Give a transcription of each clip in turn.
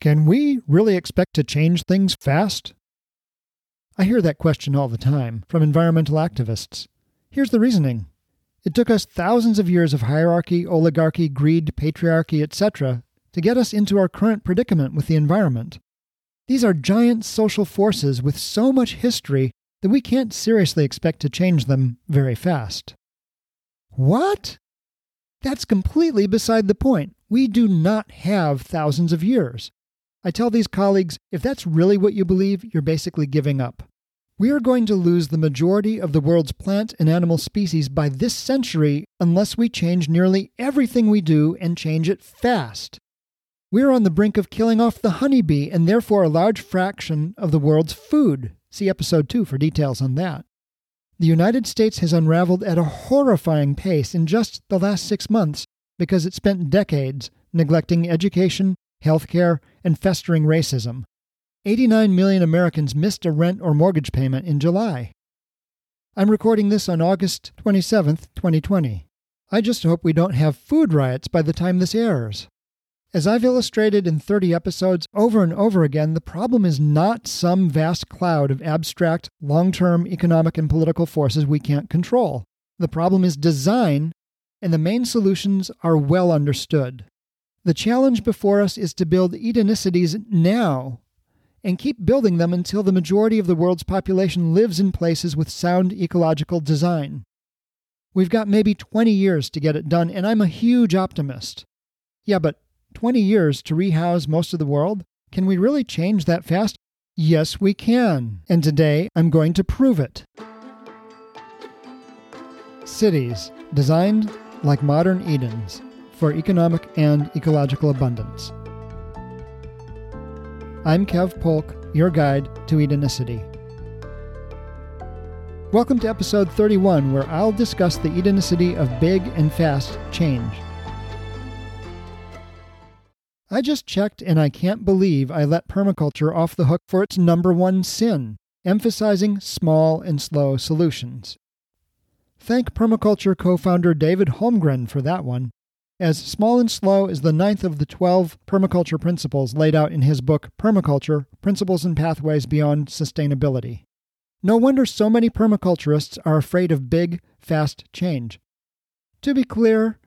Can we really expect to change things fast? I hear that question all the time from environmental activists. Here's the reasoning it took us thousands of years of hierarchy, oligarchy, greed, patriarchy, etc., to get us into our current predicament with the environment. These are giant social forces with so much history that we can't seriously expect to change them very fast. What? That's completely beside the point. We do not have thousands of years. I tell these colleagues if that's really what you believe, you're basically giving up. We are going to lose the majority of the world's plant and animal species by this century unless we change nearly everything we do and change it fast. We are on the brink of killing off the honeybee and therefore a large fraction of the world's food. See episode 2 for details on that. The United States has unraveled at a horrifying pace in just the last six months because it spent decades neglecting education, healthcare, and festering racism. 89 million Americans missed a rent or mortgage payment in July. I'm recording this on August 27, 2020. I just hope we don't have food riots by the time this airs. As I've illustrated in 30 episodes over and over again, the problem is not some vast cloud of abstract, long term economic and political forces we can't control. The problem is design, and the main solutions are well understood. The challenge before us is to build Edenicities now and keep building them until the majority of the world's population lives in places with sound ecological design. We've got maybe 20 years to get it done, and I'm a huge optimist. Yeah, but 20 years to rehouse most of the world? Can we really change that fast? Yes, we can. And today I'm going to prove it. Cities designed like modern Edens for economic and ecological abundance. I'm Kev Polk, your guide to Edenicity. Welcome to episode 31, where I'll discuss the Edenicity of big and fast change. I just checked and I can't believe I let permaculture off the hook for its number one sin, emphasizing small and slow solutions. Thank permaculture co founder David Holmgren for that one, as small and slow is the ninth of the 12 permaculture principles laid out in his book Permaculture Principles and Pathways Beyond Sustainability. No wonder so many permaculturists are afraid of big, fast change. To be clear,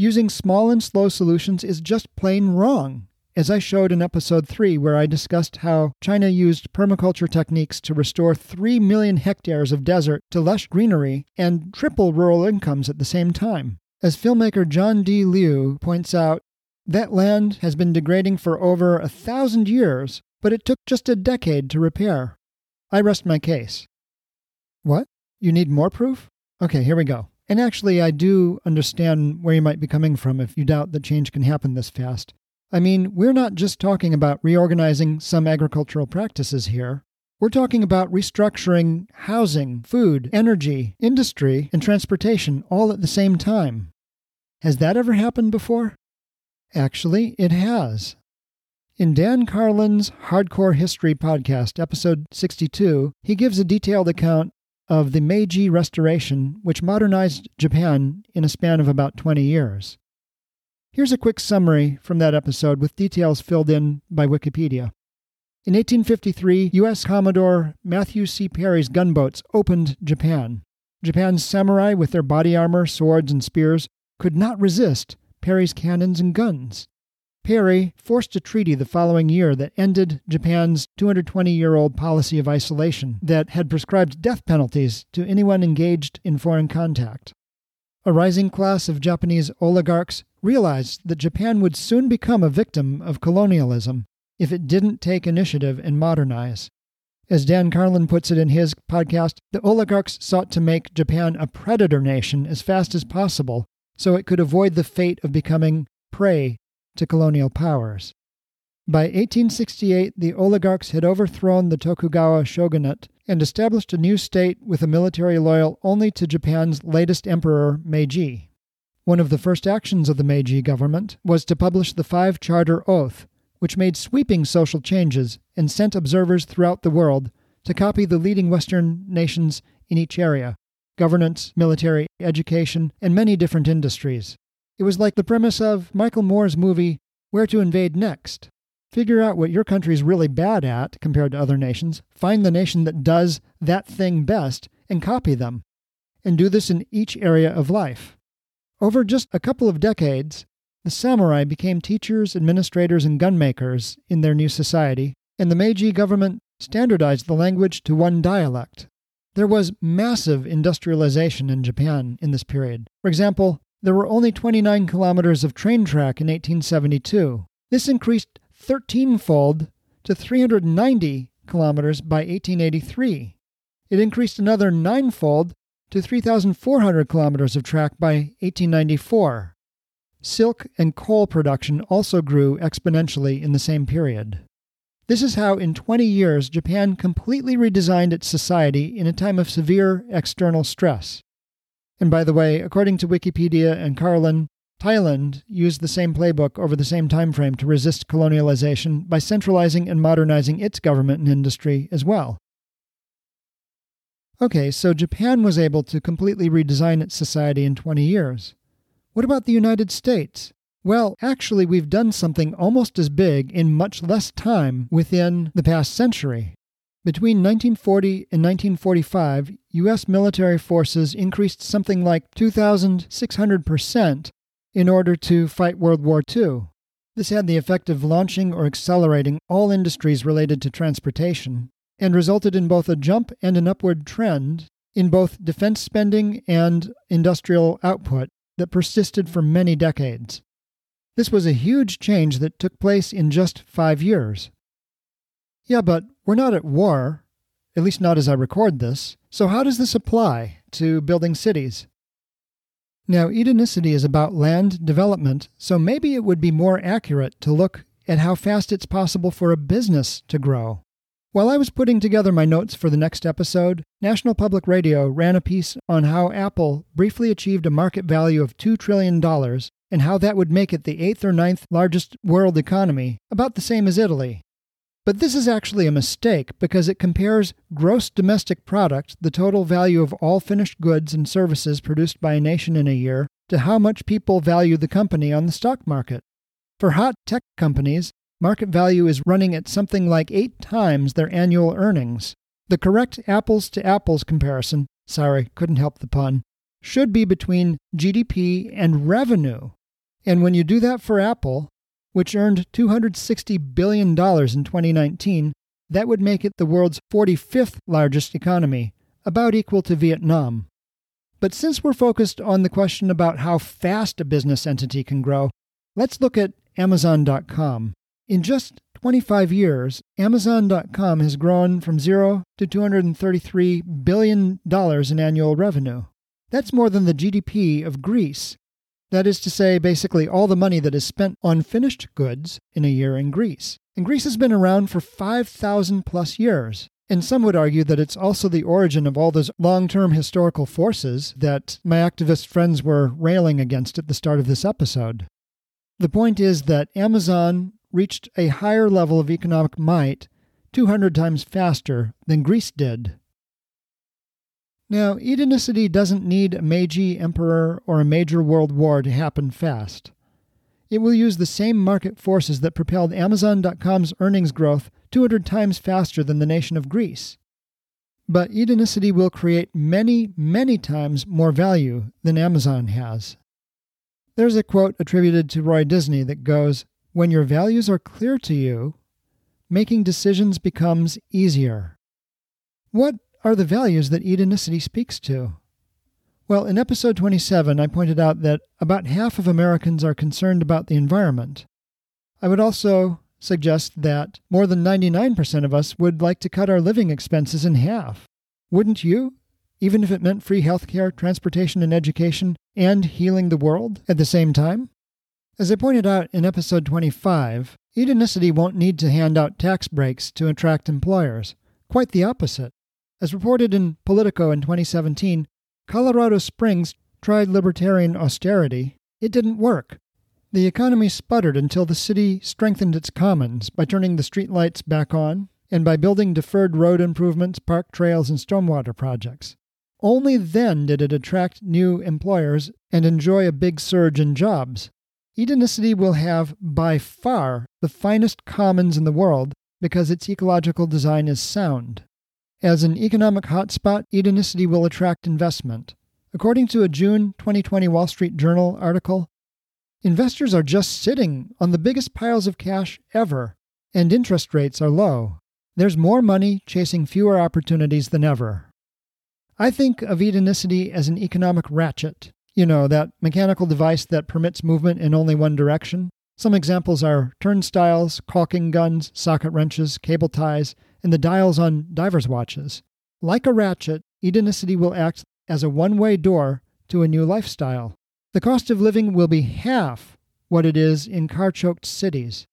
Using small and slow solutions is just plain wrong, as I showed in episode 3, where I discussed how China used permaculture techniques to restore 3 million hectares of desert to lush greenery and triple rural incomes at the same time. As filmmaker John D. Liu points out, that land has been degrading for over a thousand years, but it took just a decade to repair. I rest my case. What? You need more proof? Okay, here we go. And actually, I do understand where you might be coming from if you doubt that change can happen this fast. I mean, we're not just talking about reorganizing some agricultural practices here. We're talking about restructuring housing, food, energy, industry, and transportation all at the same time. Has that ever happened before? Actually, it has. In Dan Carlin's Hardcore History podcast, episode 62, he gives a detailed account of the Meiji Restoration, which modernized Japan in a span of about 20 years. Here's a quick summary from that episode with details filled in by Wikipedia. In 1853, U.S. Commodore Matthew C. Perry's gunboats opened Japan. Japan's samurai, with their body armor, swords, and spears, could not resist Perry's cannons and guns. Perry forced a treaty the following year that ended Japan's 220 year old policy of isolation that had prescribed death penalties to anyone engaged in foreign contact. A rising class of Japanese oligarchs realized that Japan would soon become a victim of colonialism if it didn't take initiative and modernize. As Dan Carlin puts it in his podcast, the oligarchs sought to make Japan a predator nation as fast as possible so it could avoid the fate of becoming prey to colonial powers. By 1868, the oligarchs had overthrown the Tokugawa shogunate and established a new state with a military loyal only to Japan's latest emperor, Meiji. One of the first actions of the Meiji government was to publish the Five Charter Oath, which made sweeping social changes and sent observers throughout the world to copy the leading Western nations in each area governance, military, education, and many different industries. It was like the premise of Michael Moore's movie Where to Invade Next. Figure out what your country's really bad at compared to other nations, find the nation that does that thing best, and copy them. And do this in each area of life. Over just a couple of decades, the samurai became teachers, administrators, and gunmakers in their new society, and the Meiji government standardized the language to one dialect. There was massive industrialization in Japan in this period. For example, there were only 29 kilometers of train track in 1872. This increased 13 fold to 390 kilometers by 1883. It increased another nine fold to 3,400 kilometers of track by 1894. Silk and coal production also grew exponentially in the same period. This is how, in 20 years, Japan completely redesigned its society in a time of severe external stress. And by the way, according to Wikipedia and Carlin, Thailand used the same playbook over the same time frame to resist colonialization by centralizing and modernizing its government and industry as well. Okay, so Japan was able to completely redesign its society in 20 years. What about the United States? Well, actually, we've done something almost as big in much less time within the past century. Between 1940 and 1945, U.S. military forces increased something like 2,600% in order to fight World War II. This had the effect of launching or accelerating all industries related to transportation, and resulted in both a jump and an upward trend in both defense spending and industrial output that persisted for many decades. This was a huge change that took place in just five years. Yeah, but we're not at war, at least not as I record this, so how does this apply to building cities? Now, Edenicity is about land development, so maybe it would be more accurate to look at how fast it's possible for a business to grow. While I was putting together my notes for the next episode, National Public Radio ran a piece on how Apple briefly achieved a market value of $2 trillion and how that would make it the eighth or ninth largest world economy, about the same as Italy. But this is actually a mistake because it compares gross domestic product, the total value of all finished goods and services produced by a nation in a year, to how much people value the company on the stock market. For hot tech companies, market value is running at something like eight times their annual earnings. The correct apples to apples comparison, sorry, couldn't help the pun, should be between GDP and revenue. And when you do that for Apple, which earned $260 billion in 2019, that would make it the world's 45th largest economy, about equal to Vietnam. But since we're focused on the question about how fast a business entity can grow, let's look at Amazon.com. In just 25 years, Amazon.com has grown from zero to $233 billion in annual revenue. That's more than the GDP of Greece, that is to say, basically all the money that is spent on finished goods in a year in Greece. And Greece has been around for 5,000 plus years. And some would argue that it's also the origin of all those long term historical forces that my activist friends were railing against at the start of this episode. The point is that Amazon reached a higher level of economic might 200 times faster than Greece did. Now, Edenicity doesn't need a Meiji emperor or a major world war to happen fast. It will use the same market forces that propelled Amazon.com's earnings growth 200 times faster than the nation of Greece. But Edenicity will create many, many times more value than Amazon has. There's a quote attributed to Roy Disney that goes When your values are clear to you, making decisions becomes easier. What are the values that Edenicity speaks to? Well, in episode 27, I pointed out that about half of Americans are concerned about the environment. I would also suggest that more than 99% of us would like to cut our living expenses in half. Wouldn't you? Even if it meant free healthcare, transportation, and education, and healing the world at the same time? As I pointed out in episode 25, Edenicity won't need to hand out tax breaks to attract employers. Quite the opposite. As reported in Politico in 2017, Colorado Springs tried libertarian austerity. It didn't work. The economy sputtered until the city strengthened its commons by turning the streetlights back on and by building deferred road improvements, park trails, and stormwater projects. Only then did it attract new employers and enjoy a big surge in jobs. Edenicity will have by far the finest commons in the world because its ecological design is sound. As an economic hotspot, Edenicity will attract investment. According to a June 2020 Wall Street Journal article, investors are just sitting on the biggest piles of cash ever, and interest rates are low. There's more money chasing fewer opportunities than ever. I think of Edenicity as an economic ratchet. You know, that mechanical device that permits movement in only one direction. Some examples are turnstiles, caulking guns, socket wrenches, cable ties, and the dials on divers' watches. Like a ratchet, Edenicity will act as a one way door to a new lifestyle. The cost of living will be half what it is in car choked cities.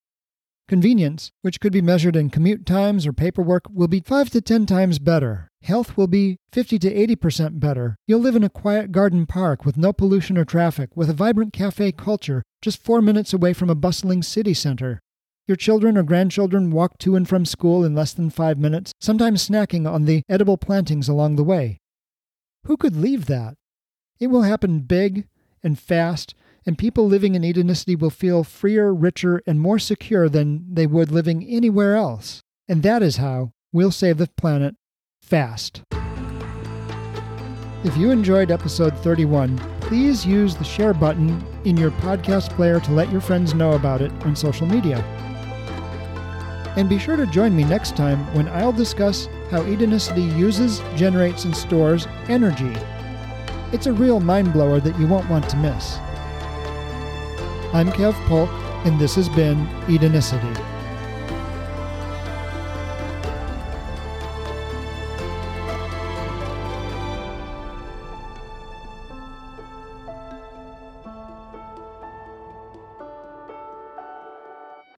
Convenience, which could be measured in commute times or paperwork, will be 5 to 10 times better. Health will be 50 to 80% better. You'll live in a quiet garden park with no pollution or traffic, with a vibrant cafe culture just four minutes away from a bustling city center. Your children or grandchildren walk to and from school in less than five minutes, sometimes snacking on the edible plantings along the way. Who could leave that? It will happen big and fast, and people living in Edenicity will feel freer, richer, and more secure than they would living anywhere else. And that is how we'll save the planet fast. If you enjoyed episode 31, please use the share button in your podcast player to let your friends know about it on social media. And be sure to join me next time when I'll discuss how Edenicity uses, generates, and stores energy. It's a real mind blower that you won't want to miss. I'm Kev Polk, and this has been Edenicity.